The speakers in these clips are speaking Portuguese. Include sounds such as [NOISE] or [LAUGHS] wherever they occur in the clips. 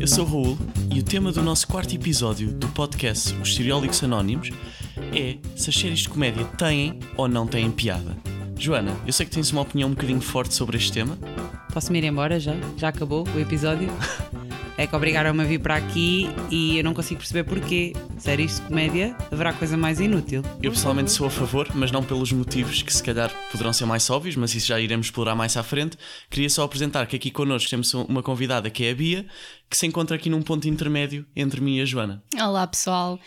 Eu sou o Raul e o tema do nosso quarto episódio do podcast Os Seriólicos Anónimos é se as séries de comédia têm ou não têm piada. Joana, eu sei que tens uma opinião um bocadinho forte sobre este tema. Posso-me ir embora já? Já acabou o episódio? [LAUGHS] É que obrigaram-me a vir para aqui e eu não consigo perceber porquê. Séries de comédia, haverá coisa mais inútil. Eu pessoalmente sou a favor, mas não pelos motivos que se calhar poderão ser mais óbvios, mas isso já iremos explorar mais à frente. Queria só apresentar que aqui connosco temos uma convidada que é a Bia, que se encontra aqui num ponto intermédio entre mim e a Joana. Olá pessoal,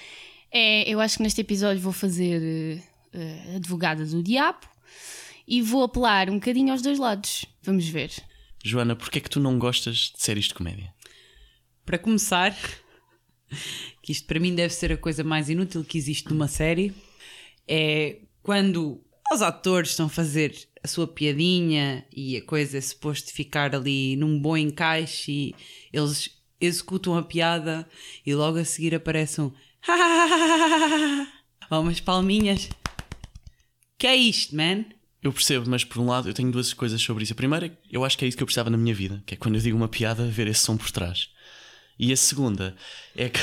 é, eu acho que neste episódio vou fazer uh, advogada do diabo e vou apelar um bocadinho aos dois lados. Vamos ver. Joana, porquê é que tu não gostas de séries de comédia? Para começar, que isto para mim deve ser a coisa mais inútil que existe numa série, é quando os atores estão a fazer a sua piadinha e a coisa é suposto ficar ali num bom encaixe e eles executam a piada e logo a seguir aparecem um [LAUGHS] umas palminhas. Que é isto, man? Eu percebo, mas por um lado eu tenho duas coisas sobre isso. A primeira, eu acho que é isso que eu precisava na minha vida, que é quando eu digo uma piada, ver esse som por trás. E a segunda é que.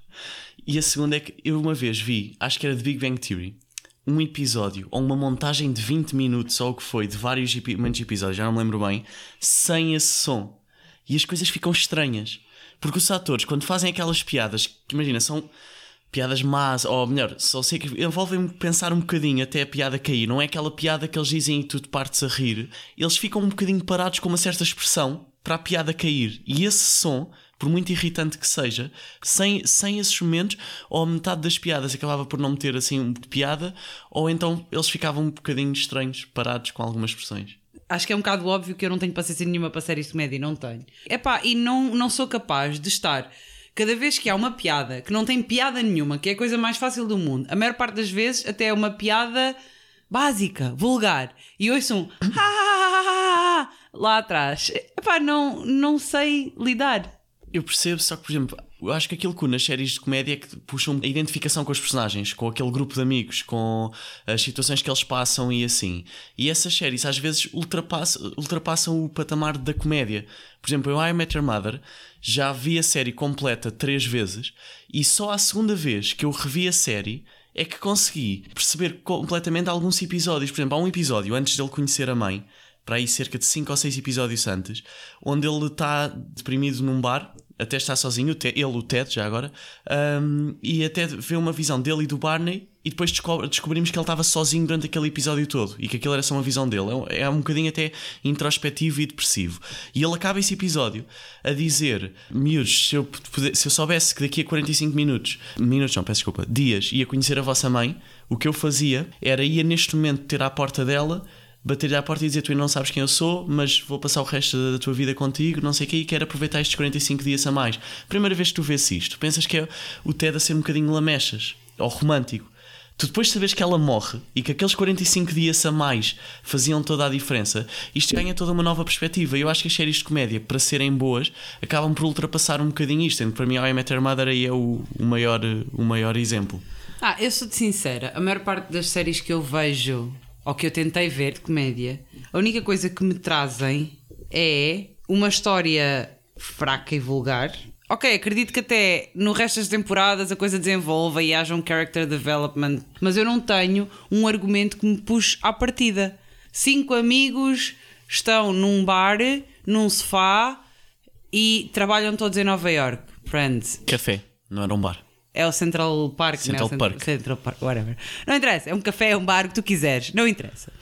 [LAUGHS] e a segunda é que eu uma vez vi, acho que era de Big Bang Theory, um episódio ou uma montagem de 20 minutos ou o que foi, de vários muitos episódios, já não me lembro bem, sem esse som. E as coisas ficam estranhas. Porque os atores, quando fazem aquelas piadas, que imagina, são piadas más, ou melhor, só sei que envolvem-me pensar um bocadinho até a piada cair. Não é aquela piada que eles dizem e tu te partes a rir. Eles ficam um bocadinho parados com uma certa expressão para a piada cair. E esse som por muito irritante que seja, sem, sem esses momentos, ou metade das piadas acabava por não meter assim piada, ou então eles ficavam um bocadinho estranhos, parados com algumas expressões. Acho que é um bocado óbvio que eu não tenho paciência nenhuma para séries de comédia, não tenho. Epá, e não, não sou capaz de estar cada vez que há uma piada que não tem piada nenhuma, que é a coisa mais fácil do mundo, a maior parte das vezes até é uma piada básica, vulgar, e ouço um lá atrás. Epá, não, não sei lidar. Eu percebo, só que, por exemplo, eu acho que aquilo que nas séries de comédia é que puxam a identificação com os personagens, com aquele grupo de amigos, com as situações que eles passam e assim. E essas séries às vezes ultrapassam, ultrapassam o patamar da comédia. Por exemplo, eu I Met Your Mother já vi a série completa três vezes e só a segunda vez que eu revi a série é que consegui perceber completamente alguns episódios. Por exemplo, há um episódio antes dele conhecer a mãe para aí cerca de 5 ou 6 episódios antes, onde ele está deprimido num bar, até está sozinho, ele, o Ted, já agora, um, e até vê uma visão dele e do Barney, e depois descobrimos que ele estava sozinho durante aquele episódio todo e que aquilo era só uma visão dele. É, é um bocadinho até introspectivo e depressivo. E ele acaba esse episódio a dizer: Miúdos, se eu, se eu soubesse que daqui a 45 minutos, minutos não, peço desculpa, dias, ia conhecer a vossa mãe, o que eu fazia era ir neste momento ter à porta dela bater-lhe à porta e dizer tu não sabes quem eu sou, mas vou passar o resto da tua vida contigo, não sei o quê, e quero aproveitar estes 45 dias a mais. Primeira vez que tu vês isto, pensas que é o Ted a ser um bocadinho lamechas, ou romântico. Tu depois sabes que ela morre e que aqueles 45 dias a mais faziam toda a diferença, isto ganha toda uma nova perspectiva. Eu acho que as séries de comédia, para serem boas, acabam por ultrapassar um bocadinho isto. Para mim, I Met Your Mother aí é o, o, maior, o maior exemplo. Ah, eu sou-te sincera, a maior parte das séries que eu vejo ou que eu tentei ver de comédia, a única coisa que me trazem é uma história fraca e vulgar. Ok, acredito que até no resto das temporadas a coisa desenvolva e haja um character development, mas eu não tenho um argumento que me puxe à partida. Cinco amigos estão num bar, num sofá e trabalham todos em Nova York. Friends. Café, não era um bar. É o Central Park, Central né? Park. Central Park, whatever. Não interessa, é um café, é um bar, o que tu quiseres, não interessa.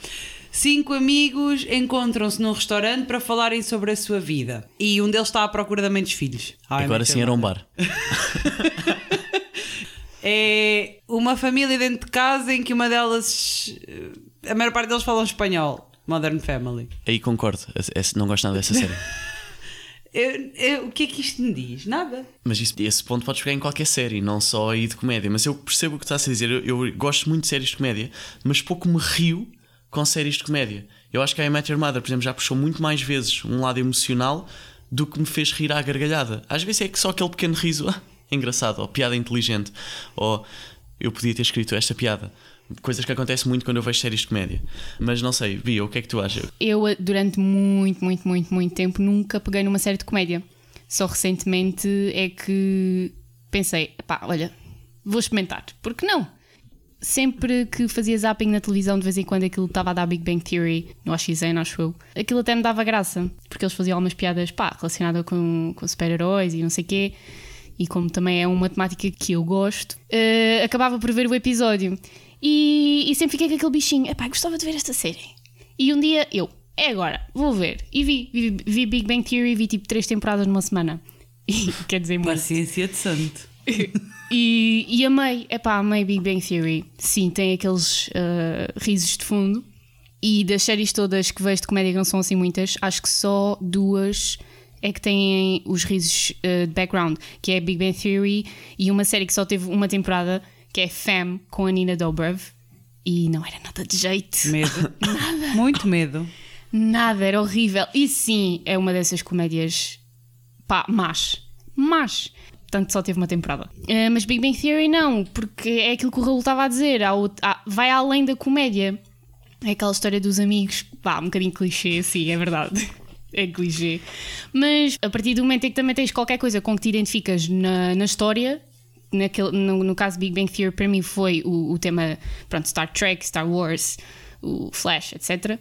Cinco amigos encontram-se num restaurante para falarem sobre a sua vida. E um deles está à procura de mãe dos filhos. Agora sim era um bar. [LAUGHS] é uma família dentro de casa em que uma delas. A maior parte deles falam espanhol. Modern Family. Aí concordo. Não gosto nada dessa série. [LAUGHS] Eu, eu, o que é que isto me diz? Nada. Mas isso, esse ponto podes pegar em qualquer série, não só aí de comédia. Mas eu percebo o que estás a dizer. Eu, eu, gosto muito de séries de comédia, mas pouco me rio com séries de comédia. Eu acho que a I Met Your Mother, por exemplo, já puxou muito mais vezes um lado emocional do que me fez rir à gargalhada. Às vezes é que só aquele pequeno riso ah, [LAUGHS] engraçado, ou piada inteligente, ou eu podia ter escrito esta piada coisas que acontecem muito quando eu vejo séries de comédia. Mas não sei, Bia, o que é que tu achas? Eu, durante muito, muito, muito, muito tempo, nunca peguei numa série de comédia. Só recentemente é que pensei, pá, olha, vou experimentar, porque não? Sempre que fazia zapping na televisão, de vez em quando aquilo estava a dar Big Bang Theory, no AXN, acho eu, aquilo até me dava graça, porque eles faziam algumas piadas, pá, relacionadas com, com super-heróis e não sei o quê, e como também é uma temática que eu gosto, uh, acabava por ver o episódio. E, e sempre fiquei com aquele bichinho, epá, gostava de ver esta série. E um dia eu, é agora, vou ver. E vi, vi, vi Big Bang Theory, vi tipo três temporadas numa semana. [LAUGHS] E, quer dizer muito. Paciência de santo. [LAUGHS] e, e amei, epá, amei Big Bang Theory. Sim, tem aqueles uh, risos de fundo. E das séries todas que vejo de comédia que não são assim muitas, acho que só duas é que têm os risos uh, de background, que é Big Bang Theory e uma série que só teve uma temporada, que é Fam, com a Nina Dobrev. E não era nada de jeito. Medo. [LAUGHS] nada. Muito medo. Nada, era horrível. E sim, é uma dessas comédias pá, más. Más. Portanto, só teve uma temporada. Uh, mas Big Bang Theory não, porque é aquilo que o Raul estava a dizer. Há, há, vai além da comédia. É aquela história dos amigos, pá, um bocadinho clichê, sim, é verdade. [LAUGHS] é clichê. Mas a partir do momento em que também tens qualquer coisa com que te identificas na, na história, naquele, no, no caso Big Bang Theory, para mim foi o, o tema, pronto, Star Trek, Star Wars, o Flash, etc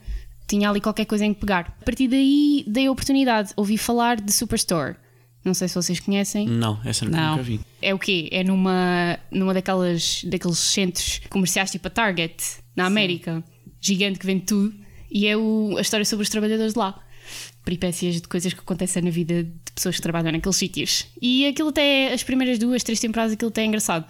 tinha ali qualquer coisa em que pegar. A partir daí dei a oportunidade, ouvi falar de Superstore. Não sei se vocês conhecem. Não, essa não. nunca vi. É o quê? É numa, numa daquelas, daqueles centros comerciais tipo a Target, na América, Sim. gigante que vende tudo, e é o, a história sobre os trabalhadores de lá. Peripécias de coisas que acontecem na vida de pessoas que trabalham naqueles sítios. E aquilo até, as primeiras duas, três temporadas, aquilo até é engraçado.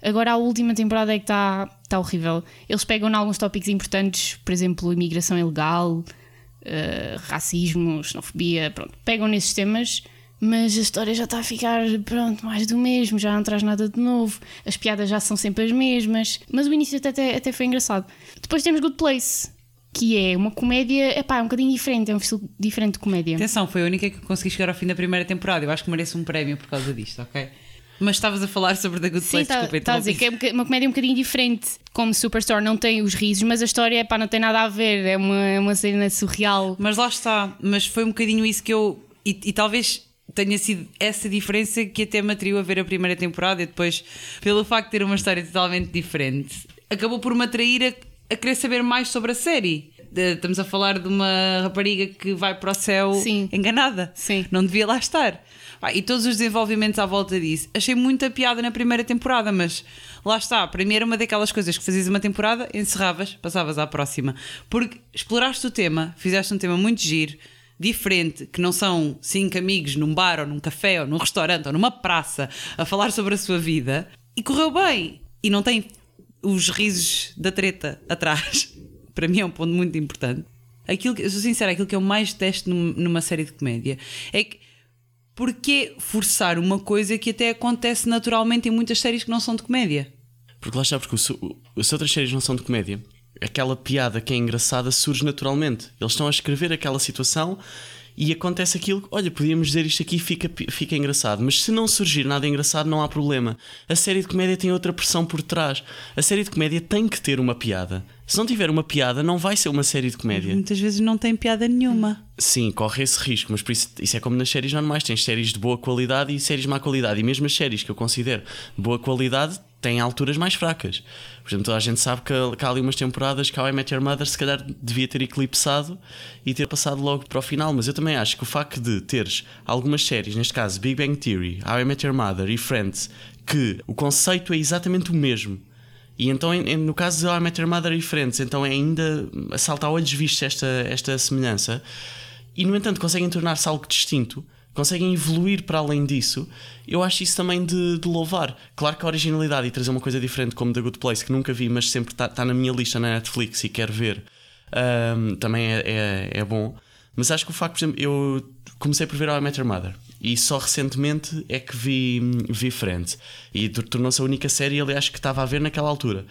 Agora a última temporada é que está tá horrível. Eles pegam em alguns tópicos importantes, por exemplo, imigração ilegal, uh, racismo, xenofobia, pronto. Pegam nesses temas, mas a história já está a ficar, pronto, mais do mesmo, já não traz nada de novo. As piadas já são sempre as mesmas, mas o início até, até, até foi engraçado. Depois temos Good Place, que é uma comédia, é pá, é um bocadinho diferente, é um estilo diferente de comédia. Atenção, foi a única que consegui chegar ao fim da primeira temporada. Eu acho que mereço um prémio por causa disto, ok? Mas estavas a falar sobre The Good Place, Sim, tá, desculpa. Tá a dizer que é uma comédia um bocadinho diferente. Como Superstore não tem os risos, mas a história pá, não tem nada a ver. É uma, é uma cena surreal. Mas lá está. Mas foi um bocadinho isso que eu. E, e talvez tenha sido essa diferença que até me atraiu a ver a primeira temporada e depois, pelo facto de ter uma história totalmente diferente, acabou por me atrair a, a querer saber mais sobre a série. Estamos a falar de uma rapariga que vai para o céu Sim. enganada. Sim. Não devia lá estar. Ah, e todos os desenvolvimentos à volta disso. Achei muita piada na primeira temporada, mas lá está. Para mim era uma daquelas coisas que fazias uma temporada, encerravas, passavas à próxima. Porque exploraste o tema, fizeste um tema muito giro, diferente, que não são cinco amigos num bar ou num café ou num restaurante ou numa praça a falar sobre a sua vida e correu bem. E não tem os risos da treta atrás. [LAUGHS] Para mim é um ponto muito importante. Aquilo que, sou sincera, aquilo que eu mais testo numa série de comédia é que porque forçar uma coisa que até acontece naturalmente em muitas séries que não são de comédia? Porque lá está, porque se, se outras séries não são de comédia, aquela piada que é engraçada surge naturalmente. Eles estão a escrever aquela situação e acontece aquilo, olha, podíamos dizer isto aqui fica, fica engraçado, mas se não surgir nada engraçado não há problema. A série de comédia tem outra pressão por trás. A série de comédia tem que ter uma piada. Se não tiver uma piada, não vai ser uma série de comédia. Muitas vezes não tem piada nenhuma. Sim, corre esse risco, mas por isso, isso é como nas séries normais: tens séries de boa qualidade e séries de má qualidade. E mesmo as séries que eu considero de boa qualidade têm alturas mais fracas. Por exemplo, toda a gente sabe que, que há ali umas temporadas que a I Met Your Mother se calhar devia ter eclipsado e ter passado logo para o final. Mas eu também acho que o facto de teres algumas séries, neste caso Big Bang Theory, How I Met Your Mother e Friends, que o conceito é exatamente o mesmo. E então, no caso de I Met Your Mother e Friends, então é ainda salta a olhos vistos esta, esta semelhança. E no entanto, conseguem tornar-se algo distinto conseguem evoluir para além disso, eu acho isso também de, de, louvar. Claro que a originalidade e trazer uma coisa diferente, como The Good Place, que nunca vi, mas sempre está tá na minha lista na Netflix e quero ver, um, também é, é, é, bom. Mas acho que o facto, por exemplo, eu comecei por ver a Your Mother e só recentemente é que vi, vi Friends e tornou-se a única série, aliás, que estava a ver naquela altura.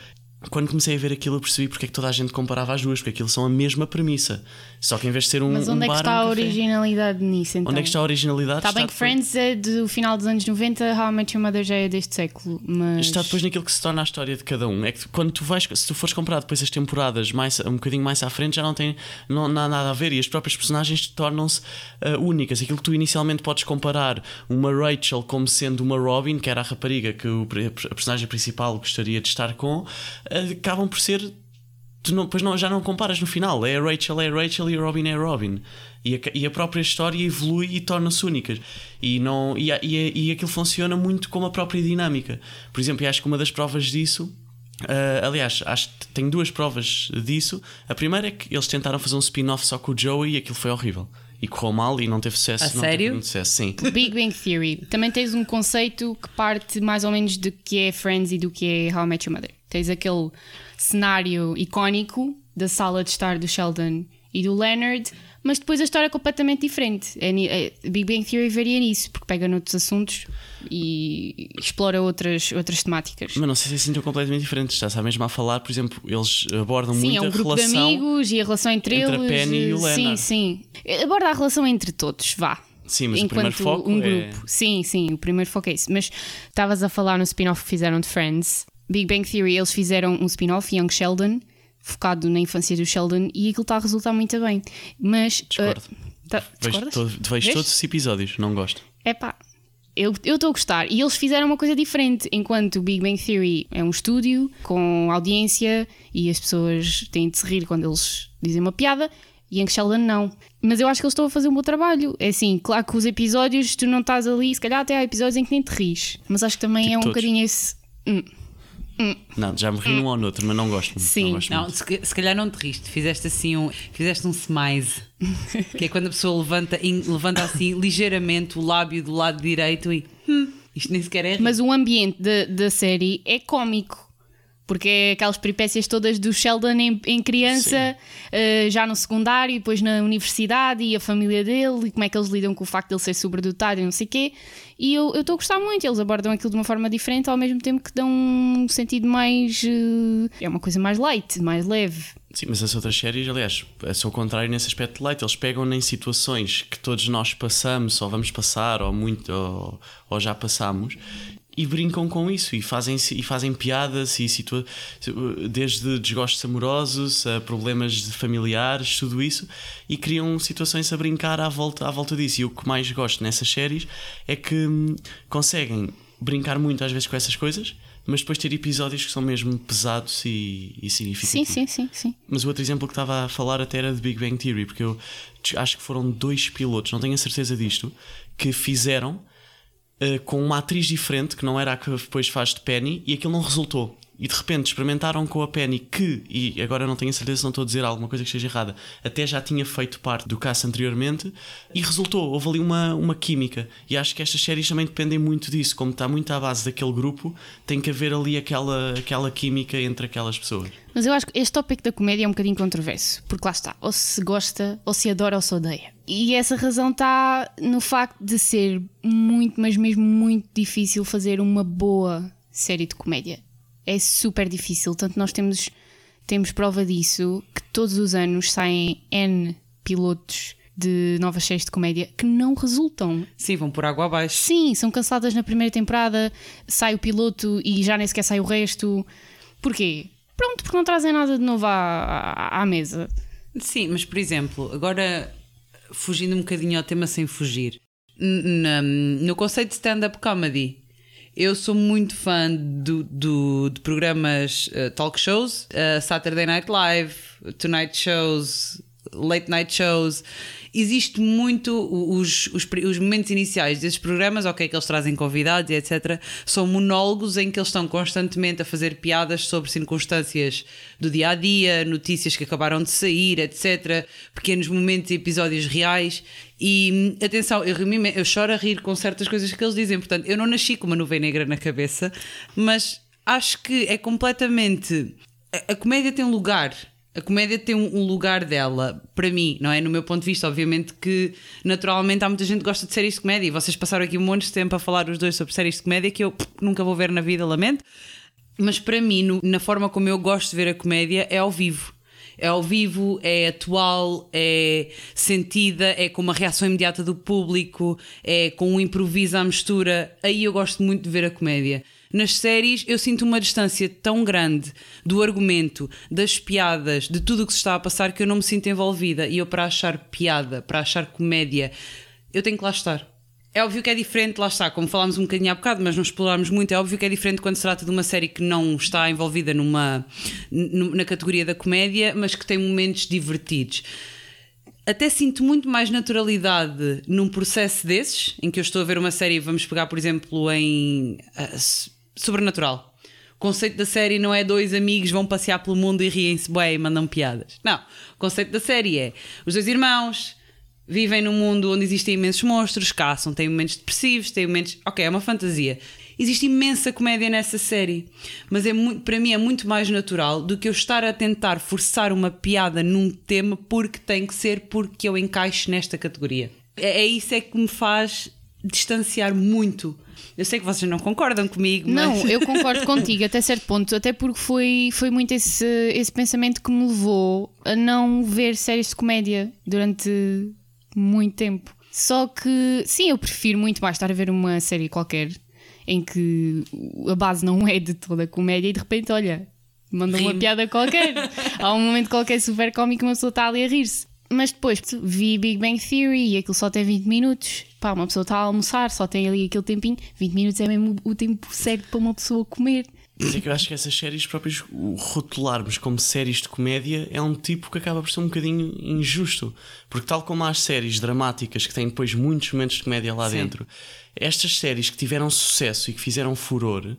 Quando comecei a ver aquilo, eu percebi porque é que toda a gente comparava as duas, porque aquilo são a mesma premissa. Só que em vez de ser um. Mas onde um é que está a originalidade nisso então? Onde é que está a originalidade? Está bem que depois- Friends é do final dos anos 90, How I Met Your Mother já é deste século, mas. Está depois naquilo que se torna a história de cada um. É que quando tu vais, se tu fores comprar depois as temporadas mais, um bocadinho mais à frente, já não tem não, não nada a ver e as próprias personagens tornam-se ah, únicas. Aquilo que tu inicialmente podes comparar uma Rachel como sendo uma Robin, que era a rapariga que o, a personagem principal gostaria de estar com, acabam por ser. Tu não, depois não, já não comparas no final. É a Rachel, é a Rachel e a Robin é a Robin. E a, e a própria história evolui e torna-se únicas. E, não, e, e, e aquilo funciona muito como a própria dinâmica. Por exemplo, eu acho que uma das provas disso. ah, aliás, acho que tenho duas provas disso. A primeira é que eles tentaram fazer um spin-off só com o Joey e aquilo foi horrível. E correu mal e não teve sucesso. A não sério? Teve muito sucesso, sim. [LAUGHS] Big Bang Theory. Também tens um conceito que parte mais ou menos do que é Friends e do que é How I Met Your Mother. Tens aquele cenário icónico da sala de estar do Sheldon e do Leonard, mas depois a história é completamente diferente. É, é- Big Bang Theory varia nisso, porque pega noutros assuntos e explora outras, outras temáticas. Mas não sei se assim estão completamente diferentes. Estás a mesmo a falar, por exemplo, eles abordam Sim, muito é um a grupo relação. de amigos e a relação entre, entre a eles. Penny e o Sim, Leonard. sim. Aborda a relação entre todos, vá. Sim, mas o Enquanto primeiro foco um é- grupo. Sim, sim, o primeiro foco é isso. Mas estavas a falar no spin-off que fizeram de Friends. Big Bang Theory, eles fizeram um spin-off, Young Sheldon, focado na infância do Sheldon, e aquilo está a resultar muito bem. Mas. Discordo. uh, tá- Vejo, todo- vejo todos os episódios, não gosto. Epá, eu estou a gostar. E eles fizeram uma coisa diferente. Enquanto o Big Bang Theory é um estúdio com audiência e as pessoas têm de se rir quando eles dizem uma piada, Young Sheldon não. Mas eu acho que eles estão a fazer um bom trabalho. É assim, claro que os episódios, tu não estás ali, se calhar até há episódios em que nem te ris. Mas acho que também Tipo é um todos. bocadinho esse. hum, Não, já me ri num ou no outro, mas não gosto muito. Sim. não gosto Não, muito. se, ca- se calhar não te riste, fizeste assim um, fizeste um smize, [LAUGHS] que é quando a pessoa levanta, in- levanta assim ligeiramente o lábio do lado direito e hum, isto nem sequer é rir. Mas o ambiente da, da série é cómico. Porque é aquelas peripécias todas do Sheldon em, em criança, eh, já no secundário, e depois na universidade, e a família dele, e como é que eles lidam com o facto de ele ser sobredotado e não sei o quê. E eu estou a gostar muito, eles abordam aquilo de uma forma diferente, ao mesmo tempo que dão um sentido mais. eh, é uma coisa mais light, mais leve. Sim, mas as outras séries, aliás, é o contrário nesse aspecto de leite. Eles pegam em situações que todos nós passamos, ou vamos passar, ou muito, ou, ou já passamos, e brincam com isso e fazem, e fazem piadas e situa desde desgostos amorosos a problemas de familiares, tudo isso, e criam situações a brincar à volta, à volta disso. E o que mais gosto nessas séries é que hum, conseguem brincar muito às vezes com essas coisas, mas depois ter episódios que são mesmo pesados e, e significativos. Sim, sim, sim, sim. Mas o outro exemplo que estava a falar até era de Big Bang Theory, porque eu acho que foram dois pilotos, não tenho a certeza disto, que fizeram eh, com uma atriz diferente, que não era a que depois faz de Penny, e aquilo não resultou. E de repente experimentaram com a Penny, que, e agora não tenho certeza se não estou a dizer alguma coisa que esteja errada, até já tinha feito parte do cast anteriormente, e resultou. Houve ali uma, uma química. E acho que estas séries também dependem muito disso, como está muito à base daquele grupo, tem que haver ali aquela, aquela química entre aquelas pessoas. Mas eu acho que este tópico da comédia é um bocadinho controverso, porque lá está, ou se gosta, ou se adora, ou se odeia. E essa razão está no facto de ser muito, mas mesmo muito difícil fazer uma boa série de comédia. É super difícil, tanto nós temos, temos prova disso que todos os anos saem N pilotos de novas séries de comédia que não resultam. Sim, vão por água abaixo. Sim, são canceladas na primeira temporada, sai o piloto e já nem sequer sai o resto. Porquê? Pronto, porque não trazem nada de novo à, à, à mesa. Sim, mas por exemplo, agora fugindo um bocadinho ao tema sem fugir, N- na- no conceito de stand-up comedy, eu sou muito fã do, do- de programas eh, talk shows, eh, Saturday Night Live, Tonight Shows, Late Night Shows. Existe muito os, os, os momentos iniciais desses programas, ok, que eles trazem convidados e etc. São monólogos em que eles estão constantemente a fazer piadas sobre circunstâncias do dia a dia, notícias que acabaram de sair, etc. Pequenos momentos e episódios reais. E atenção, eu, eu choro a rir com certas coisas que eles dizem. Portanto, eu não nasci com uma nuvem negra na cabeça, mas acho que é completamente. A, a comédia tem lugar. A comédia tem um, lugar dela, para mim, não é? No meu ponto de vista, obviamente que naturalmente há muita gente que gosta de séries de comédia e vocês passaram aqui um monte de tempo a falar os dois sobre séries de comédia que eu nunca vou ver na vida, lamento. Mas para mim, no- na forma como eu gosto de ver a comédia, é ao vivo. É ao vivo, é atual, é sentida, é com uma reação imediata do público, é com um improviso à mistura. Aí eu gosto muito de ver a comédia. Nas séries eu sinto uma distância tão grande do argumento, das piadas, de tudo o que se está a passar que eu não me sinto envolvida. E eu, para achar piada, para achar comédia, eu tenho que lá estar. É óbvio que é diferente, lá está, como falámos um bocadinho há bocado, mas não explorámos muito. É óbvio que é diferente quando se trata de uma série que não está envolvida numa, na categoria da comédia, mas que tem momentos divertidos. Até sinto muito mais naturalidade num processo desses, em que eu estou a ver uma série, vamos pegar, por exemplo, em s- Sobrenatural. O conceito da série não é dois amigos vão passear pelo mundo e riem-se bem e mandam piadas. Não. O conceito da série é os dois irmãos vivem num mundo onde existem imensos monstros, caçam, têm momentos depressivos, têm momentos. Ok, é uma fantasia. Existe imensa comédia nessa série, mas é muito, para mim é muito mais natural do que eu estar a tentar forçar uma piada num tema porque tem que ser porque eu encaixo nesta categoria. É, é isso é que me faz distanciar muito. Eu sei que vocês não concordam comigo, Não, mas eu [LAUGHS] concordo contigo até certo ponto, até porque foi, foi muito esse, esse pensamento que me levou a não ver séries de comédia durante muito tempo. Só que, sim, eu prefiro muito mais estar a ver uma série qualquer em que a base não é de toda a comédia e de repente, olha, manda uma piada qualquer. [LAUGHS] Há um momento qualquer super cómico e uma pessoa está ali a rir-se. Mas depois vi Big Bang Theory e aquilo só tem 20 minutos. Pá, uma pessoa está a almoçar, só tem ali aquele tempinho. 20 minutos é mesmo o tempo certo para uma pessoa comer. Mas é que eu acho que essas séries próprias, rotularmos como séries de comédia, é um tipo que acaba por ser um bocadinho injusto. Porque, tal como há as séries dramáticas que têm depois muitos momentos de comédia lá Sim. dentro, estas séries que tiveram sucesso e que fizeram furor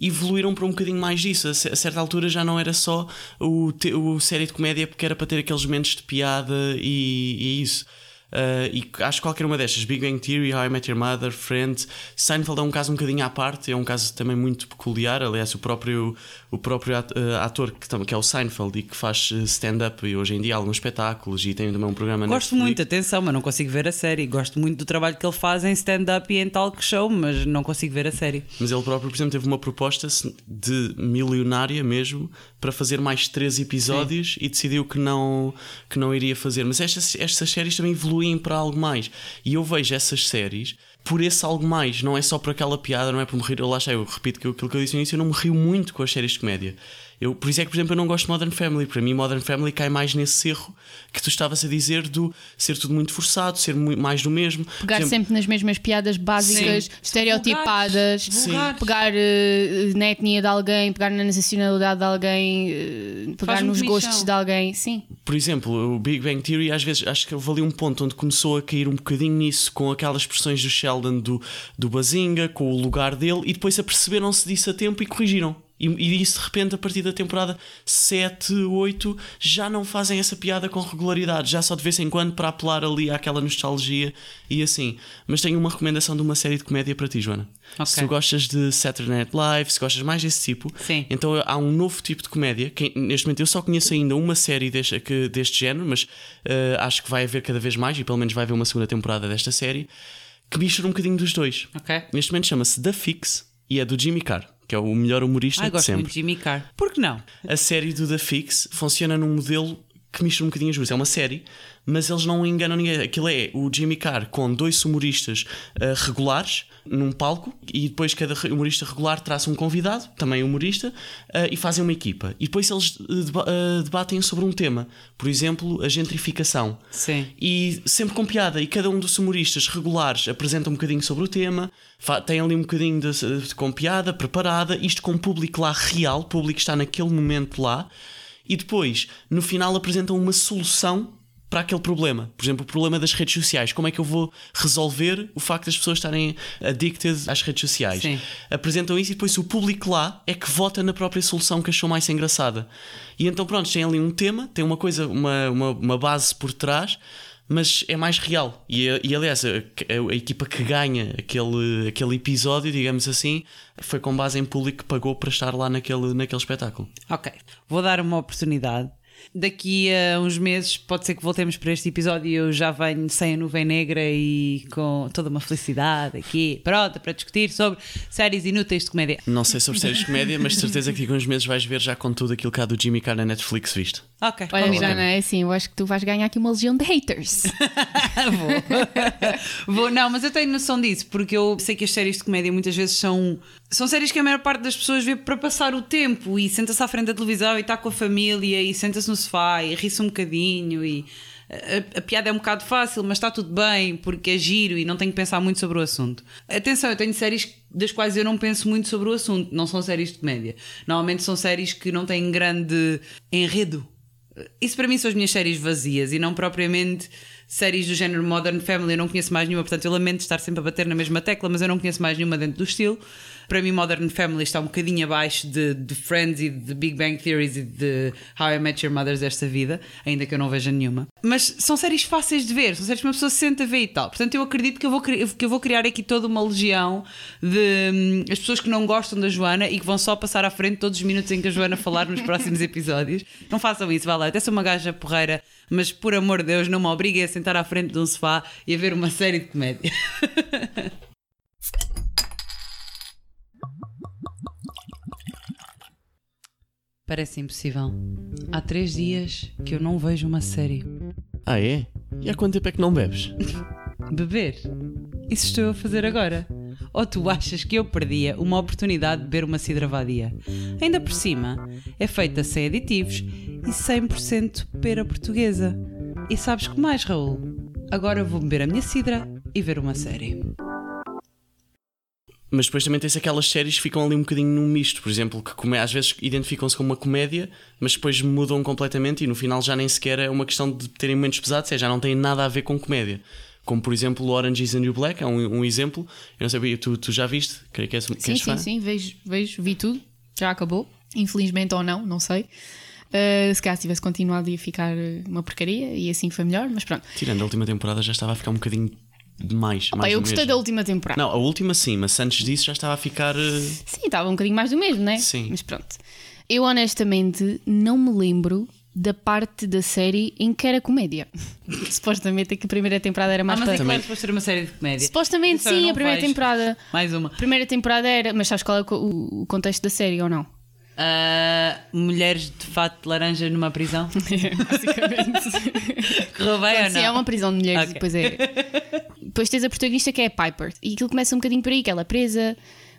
evoluíram para um bocadinho mais disso. A ce- a certa altura já não era só o, o série de comédia porque era para ter aqueles momentos de piada e, e isso. Uh, e acho que qualquer uma destas, Big Bang Theory, How I Met Your Mother, Friends, Seinfeld é um caso um bocadinho à parte, é um caso também muito peculiar. Aliás, o próprio, o próprio uh, ator que, que é o Seinfeld e que faz uh, stand-up e hoje em dia alguns espetáculos e tem também um programa Gosto Netflix. muito, atenção, mas não consigo ver a série. Gosto muito do trabalho que ele faz em stand-up e em talk show, mas não consigo ver a série. Mas ele próprio, por exemplo, teve uma proposta de milionária mesmo para fazer mais três episódios e decidiu que não, que não iria fazer. Mas estas, estas séries também evoluem para algo mais. E eu vejo essas séries por esse algo mais, não é só por aquela piada, não é por me rir. Eu lá eu repito que aquilo que eu disse no início, eu não me rio muito com as séries de comédia. Eu, por isso é que, por exemplo, eu não gosto de Modern Family. Para mim, Modern Family cai mais nesse erro que tu estavas a dizer do ser tudo muito forçado, ser mu- mais do mesmo. Por Pegar exemplo, sempre nas mesmas piadas básicas, Sim. estereotipadas, Vulgares, vulgares. pegar eh, na etnia de alguém, pegar na nacionalidade de alguém, eh, pegar nos gostos de alguém. Sim. Por exemplo, o Big Bang Theory, às vezes acho que houve ali um ponto onde começou a cair um bocadinho nisso, com aquelas expressões do Sheldon do, do Bazinga, com o lugar dele, e depois aperceberam-se disso a tempo e corrigiram. E, e isso de repente, a partir da temporada 7, 8, já não fazem essa piada com regularidade, já só de vez em quando para apelar ali àquela nostalgia e assim. Mas tenho uma recomendação de uma série de comédia para ti, Joana. Ok. Se tu gostas de Saturday Night Live, se gostas mais desse tipo, Sim. então há um novo tipo de comédia. Que, neste momento eu só conheço ainda uma série deste, que- deste género, mas eh, acho que vai haver cada vez mais, e pelo menos vai haver uma segunda temporada desta série, que mistura um bocadinho dos dois. Ok? Neste momento chama-se The Fix e é do Jimmy Carr, que é o melhor humorista Ai, de gosto sempre. muito de Jimmy Carr. Por que não? A série do The Fix funciona num modelo que mistura um bocadinho as duas. É uma série, mas eles não enganam ninguém. Aquilo é o Jimmy Carr com dois humoristas ah, regulares num palco e depois cada humorista regular traça um convidado, também humorista, ah, e fazem uma equipa. E depois eles ah, deba- ah, debatem sobre um tema. Por exemplo, a gentrificação. Sim. E sempre com piada, e cada um dos humoristas regulares apresenta um bocadinho sobre o tema, tem ali um bocadinho de, de- com piada preparada, isto com público lá real, público que está naquele momento lá, e depois, no final, apresentam uma solução para aquele problema. Por exemplo, o problema das redes sociais. Como é que eu vou resolver o facto das pessoas estarem addicted às redes sociais? Sim. Apresentam isso e depois o público lá é que vota na própria solução que achou mais engraçada. E então, pronto, tem ali um tema, tem uma coisa, uma, uma, uma base por trás, mas é mais real. E, e aliás, a, a- a equipa que ganha aquele, aquele episódio, digamos assim, foi com base em público que pagou para estar lá naquele, naquele espetáculo. Ok. Vou dar uma oportunidade. Daqui a uns meses pode ser que voltemos para este episódio e eu já venho sem a nuvem negra e com toda uma felicidade aqui, pronta, para discutir sobre séries inúteis de comédia. Não sei sobre séries de comédia, mas de certeza que daqui a uns meses vais ver já com tudo aquilo cá do Jimmy Carr na Netflix visto. Ok, Olha, combinado. Joana, é assim, eu acho que tu vais ganhar aqui uma legião de haters. [LAUGHS] Vou. [LAUGHS] Vou, não, mas eu tenho noção disso, porque eu sei que as séries de comédia muitas vezes são. São séries que a maior parte das pessoas vê para passar o tempo e senta-se à frente da televisão e está com a família e senta-se no sofá e ri-se um bocadinho e. A, a piada é um bocado fácil, mas está tudo bem porque é giro e não tenho que pensar muito sobre o assunto. Atenção, eu tenho séries das quais eu não penso muito sobre o assunto, não são séries de comédia. Normalmente são séries que não têm grande enredo. Isso para mim são as minhas séries vazias e não propriamente séries do género Modern Family. Eu não conheço mais nenhuma, portanto eu lamento estar sempre a bater na mesma tecla, mas eu não conheço mais nenhuma dentro do estilo. Para mim, Modern Family está um bocadinho abaixo de, de Friends e de Big Bang Theories e de How I Met Your Mothers desta vida, ainda que eu não veja nenhuma. Mas são séries fáceis de ver, são séries que uma pessoa se senta a ver e tal. Portanto, eu acredito que eu vou, que eu vou criar aqui toda uma legião de hum, as pessoas que não gostam da Joana e que vão só passar à frente todos os minutos em que a Joana falar nos próximos episódios. Não façam isso, vá lá. Até sou uma gaja porreira, mas por amor de Deus, não me obriguem a sentar à frente de um sofá e a ver uma série de comédia. [LAUGHS] Parece impossível. Há três dias que eu não vejo uma série. Ah, é? E há quanto tempo é que não bebes? [LAUGHS] Beber? Isso estou a fazer agora? Ou tu achas que eu perdia uma oportunidade de beber uma cidra vadia? Ainda por cima, é feita sem aditivos e 100% pera portuguesa. E sabes que mais, Raul? Agora vou beber a minha cidra e ver uma série. Mas depois também tens aquelas séries que ficam ali um bocadinho num misto, por exemplo, que come- às vezes identificam-se como uma comédia, mas depois mudam completamente e no final já nem sequer é uma questão de terem momentos pesados, é, já não tem nada a ver com comédia. Como por exemplo o Orange is the New Black, é um, um exemplo. Eu não sabia, tu, tu já viste? Creio que és, que Sim, és sim, fã. sim, vejo, vejo, vi tudo, já acabou. Infelizmente ou não, não sei. Uh, se calhar se tivesse continuado ia ficar uma porcaria e assim foi melhor, mas pronto. Tirando a última temporada já estava a ficar um bocadinho demais. Pá, mais eu do gostei mesmo. da última temporada. Não, a última sim, mas antes disso já estava a ficar. eh, Sim, estava um bocadinho mais do mesmo, né? Sim. Mas pronto. Eu honestamente não me lembro da parte da série em que era comédia. [LAUGHS] Supostamente é que a primeira temporada era Ah, mais mas é para. claro que ser uma série de comédia. Supostamente Então sim, a primeira temporada. Mais uma. A primeira temporada era. Mas sabes qual é o co- o, o contexto da série ou não? Ah, mulheres de fato de laranja numa prisão. [LAUGHS] Basicamente. Correu bem ou Sim, não? é uma prisão de mulheres Ok. e depois é. [LAUGHS] Depois tens a protagonista que é a Piper. E aquilo começa um bocadinho por aí, que ela é presa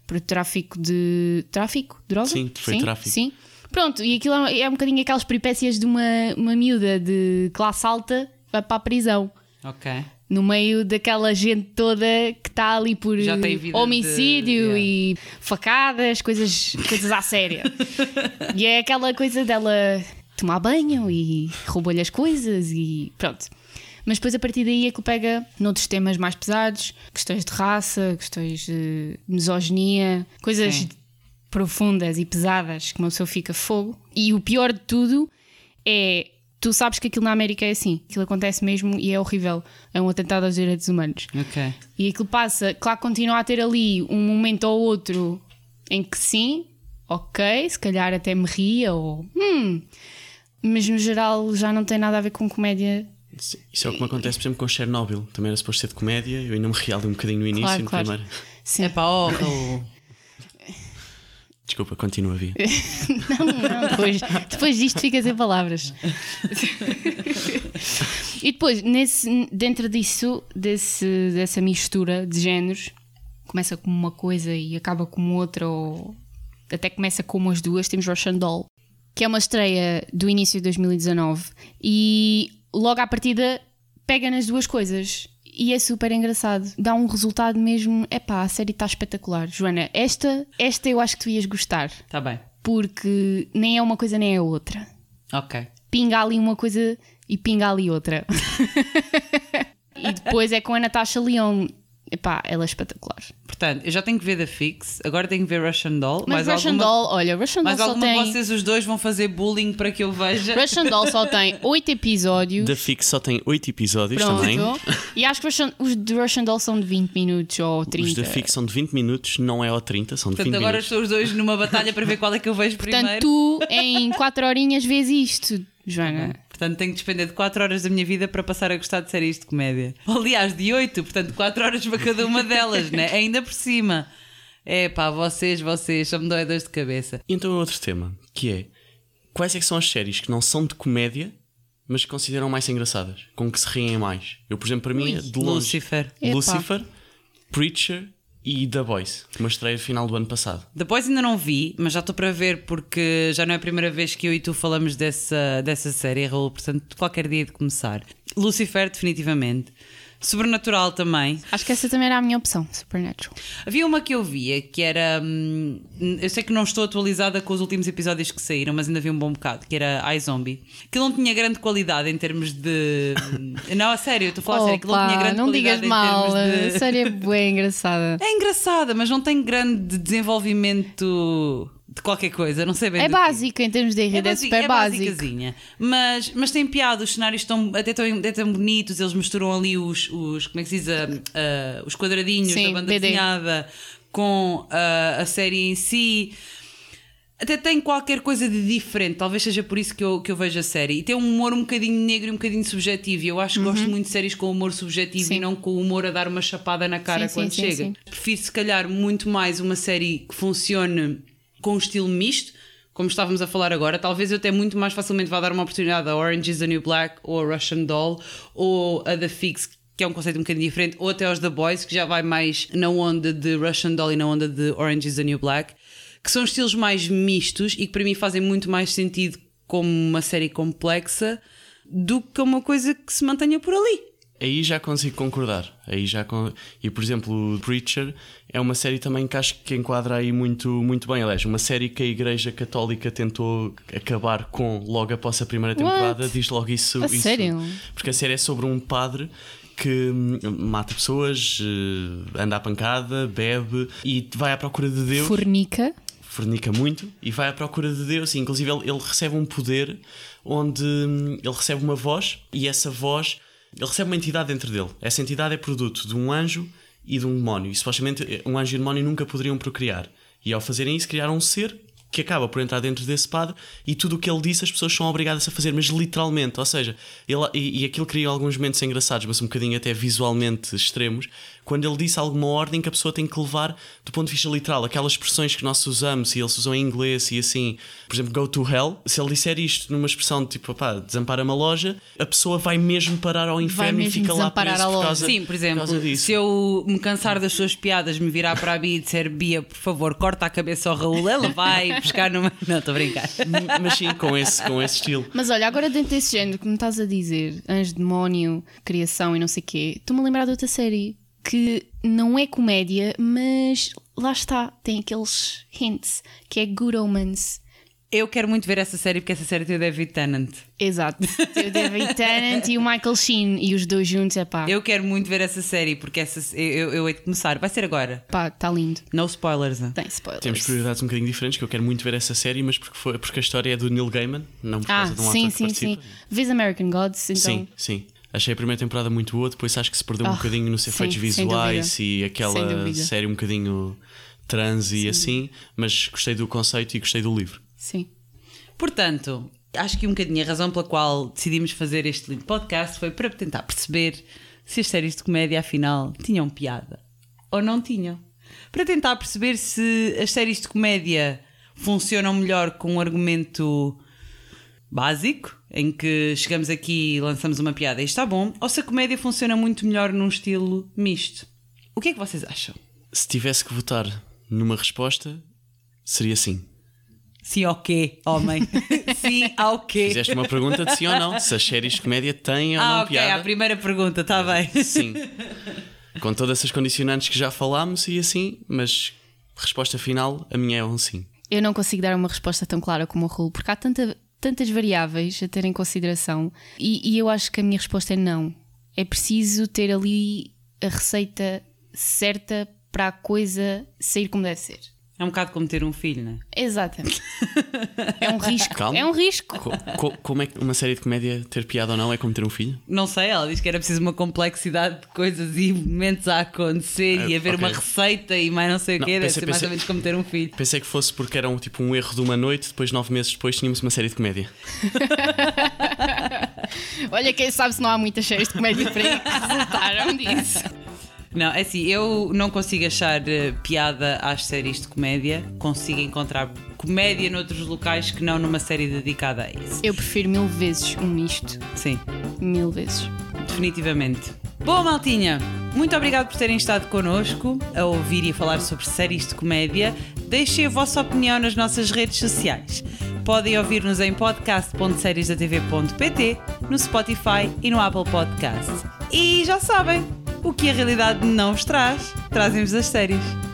por tráfico de. Tráfico? Droga? Sim, foi sim, tráfico. Sim. Pronto, e aquilo é um bocadinho aquelas peripécias de uma, uma miúda de classe alta vai para a prisão. Ok. No meio daquela gente toda que está ali por Já tem vida homicídio de- e facadas, coisas, coisas à séria. [LAUGHS] e é aquela coisa dela tomar banho e roubar-lhe as coisas e pronto. Mas depois a partir daí é que pega noutros temas mais pesados, questões de raça, questões de misoginia, coisas Sim. profundas e pesadas que uma pessoa fica fogo. E o pior de tudo é tu sabes que aquilo na América é assim, aquilo acontece mesmo e é horrível. É um atentado aos direitos humanos. Ok. E aquilo passa, claro continua a ter ali um momento ou outro em que sim, ok, se calhar até me ria ou hum, mas no geral já não tem nada a ver com comédia. Isso é o que me acontece, por exemplo, com Chernobyl. Também era suposto ser de comédia, eu ainda me ri ali um bocadinho no início. Claro, no claro. primeiro. Sim. É para oh, [LAUGHS] Raul. Desculpa, continua a vir. [LAUGHS] Não, não, depois, depois disto fica sem palavras. [LAUGHS] e depois, nesse, dentro disso, desse, dessa mistura de géneros, começa como uma coisa e acaba como outra, ou até começa como as duas, temos Russian Doll, que é uma estreia do início de 2019 e logo à partida pega nas duas coisas. E é super engraçado. Dá um resultado mesmo. Epá, a série está espetacular. Joana, esta, esta eu acho que tu ias gostar Está Tá bem. porque nem é uma coisa nem é outra. Ok. Pinga ali uma coisa e pinga ali outra. [LAUGHS] e depois é com a Natasha Leon. Epá, ela é espetacular. Portanto, eu já tenho que ver da Fix, agora tenho que ver Russian Doll. Mas mais Russian alguma, Doll, olha, Russian Doll só alguma tem. vocês os dois vão fazer bullying para que eu veja. Russian Doll só tem [LAUGHS] 8 episódios. Da Fix só tem 8 episódios Pronto. também. E acho que Russian- os de Russian Doll são de 20 minutos ou 30. Os da Fix são de 20 minutos, não é ao 30, são de Portanto, 20 agora minutos. estou os dois numa batalha para ver qual é que eu vejo Portanto, primeiro. tu em 4 horinhas vês isto. Joana. Portanto, tenho que despender de 4 horas da minha vida para passar a gostar de séries de comédia. [LAUGHS] Aliás, de 8, portanto, 4 horas para cada uma delas, né? [LAUGHS] Ainda por cima. É pá, vocês, vocês, só me dói dores de cabeça. Então é outro tema, que é quais é que são as séries que não são de comédia, mas que consideram mais engraçadas, com que se riem mais. Eu, por exemplo, para mim, é de longe, Lucifer. Lucifer, Preacher e The Boys, uma estreia final do ano passado. Depois ainda não vi, mas já estou para ver porque já não é a primeira vez que eu e tu falamos dessa, dessa série, Raul, portanto, qualquer dia de começar. Lucifer, definitivamente. Sobrenatural também. Acho que essa também era a minha opção, Supernatural. Havia uma que eu via que era. hum, eu sei que não estou atualizada com os últimos episódios que saíram, mas ainda vi um bom bocado, que era iZombie. Que não tinha grande qualidade em termos de. não, a sério, eu estou a falar a sério, que não tinha Opa, grande não qualidade digas em mal, termos a de. série é bem [LAUGHS] engraçada. É engraçada, mas não tem grande desenvolvimento de qualquer coisa, não sei bem. É básica em termos de enredo, é, basi- super básico. basicazinha. Mas, mas tem piada, os cenários estão até tão, até tão bonitos, eles misturam ali os, os como é que se diz, ah, os quadradinhos Sim, da banda BD. desenhada com ah, a série em si. Até tem qualquer coisa de diferente, talvez seja por isso que eu, que eu vejo a série. E tem um humor um bocadinho negro e um bocadinho subjetivo. E eu acho que gosto muito de séries com humor subjetivo Uhum. Sim. e não com o humor a dar uma chapada na cara Sim, quando sim, chega. Prefiro, se calhar, muito mais uma série que funcione com um estilo misto, como estávamos a falar agora. Talvez eu até muito mais facilmente vá dar uma oportunidade a Orange is the New Black, ou a Russian Doll, ou a The Fix, que é um conceito um bocadinho diferente, ou até aos The Boys, que já vai mais na onda de Russian Doll e na onda de Orange is the New Black, que são estilos mais mistos e que para mim fazem muito mais sentido como uma série complexa do que uma coisa que se mantenha por ali. Aí já consigo concordar. Aí já con- E por exemplo, o Preacher é uma série também que acho que enquadra aí muito, muito bem. Aliás, uma série que a Igreja Católica tentou acabar com logo após a primeira temporada, What? diz logo isso. A isso. sério? Porque a série é sobre um padre que hum, mata pessoas, eh, anda à pancada, bebe e vai à procura de Deus Fornica. fornica muito e vai à procura de Deus. E, inclusive, ele, ele recebe um poder onde hum, ele recebe uma voz e essa voz ele recebe uma entidade dentro dele. Essa entidade é produto de um anjo e de um demónio. E supostamente eh, um anjo e um demónio nunca poderiam procriar. E ao fazerem isso, criaram um ser que acaba por entrar dentro desse padre e tudo o que ele disse as pessoas são obrigadas a fazer, mas literalmente. Ou seja, ele, e, e aquilo cria alguns momentos engraçados, mas um bocadinho até visualmente extremos. Quando ele disse alguma ordem que a pessoa tem que levar do ponto de vista literal, aquelas expressões que nós usamos e eles usam em inglês e assim, por exemplo, go to hell. Se ele disser isto numa expressão de tipo, pá, desampara uma loja, a pessoa vai mesmo parar ao inferno e fica lá desamparar preso a por loja. causa, Sim, por exemplo, causa disso. se eu me cansar das suas piadas, me virar para a Bia e disser Bia, por favor, corta a cabeça ao Raul, ela vai [LAUGHS] buscar numa. Não, estou a brincar. Mas sim, com esse, com esse estilo. Mas olha, agora dentro desse género que me estás a dizer, anjo, demónio, criação e não sei o quê, estou-me a lembrar de outra série que não é comédia, mas lá está, tem aqueles hints, que é Good Omens. Eu quero muito ver essa série porque essa série tem o David Tennant. Exato. Tem o David [LAUGHS] Tennant e o Michael Sheen e os dois juntos, é pá. Eu quero muito ver essa série porque essa, eu, eu, hei de começar. Vai ser agora. Pá, está lindo. No spoilers. Tem spoilers. Temos prioridades um bocadinho diferentes, que eu quero muito ver essa série, mas porque, foi, porque a história é do Neil Gaiman, não por Ah, causa de um sim, ator que sim, sim. participa. Vês American Gods, então. Sim, sim. Achei a primeira temporada muito boa, depois acho que se perdeu um Ah, bocadinho nos sim, efeitos sem visuais e aquela série um bocadinho trans e assim, mas gostei do conceito e gostei do livro. Sim. Portanto, acho que um bocadinho a razão pela qual decidimos fazer este lindo podcast foi para tentar perceber se as séries de comédia afinal tinham piada ou não tinham. Para tentar perceber se as séries de comédia funcionam melhor com um argumento básico, em que chegamos aqui e lançamos uma piada e está bom, ou se a comédia funciona muito melhor num estilo misto. O que é que vocês acham? Se tivesse que votar numa resposta, seria sim. Sim ao quê, homem? [LAUGHS] Sim ao quê? Fizeste uma pergunta de sim ou não, se as séries de comédia têm ou Ah, não ok, piada. a primeira pergunta, está bem. Sim. Com todas essas condicionantes que já falámos e assim, mas resposta final, a minha é um sim. Eu não consigo dar uma resposta tão clara como o Raul, porque há tanta- tantas variáveis a ter em consideração e, e eu acho que a minha resposta é não. É preciso ter ali a receita certa para a coisa sair como deve ser. É um bocado como ter um filho, não é? Exatamente. [LAUGHS] É um risco. Calma. É um risco. Co- co- como é que uma série de comédia ter piada ou não é como ter um filho? Não sei, ela diz que era preciso uma complexidade de coisas e momentos a acontecer e Ah, haver ok. uma receita e mais não sei o quê. Deve pensei- ser mais pensei- ou menos como ter um filho. Pensei que fosse porque era um, tipo um erro de uma noite, depois nove meses depois tínhamos uma série de comédia. [LAUGHS] Olha, quem sabe se não há muitas séries de comédia por aí que resultaram disso. Não, é assim, eu não consigo achar eh, piada às séries de comédia. Consigo encontrar comédia noutros locais que não numa série dedicada a isso. Eu prefiro mil vezes um misto. Sim, Mil vezes. definitivamente. Boa, maltinha! Muito obrigado por terem estado connosco a ouvir e a falar sobre séries de comédia. Deixem a vossa opinião nas nossas redes sociais. Podem ouvir-nos em podcast.seriesdatv.pt, no Spotify e no Apple Podcast. E já sabem, o que a realidade não vos traz, trazem-vos as séries.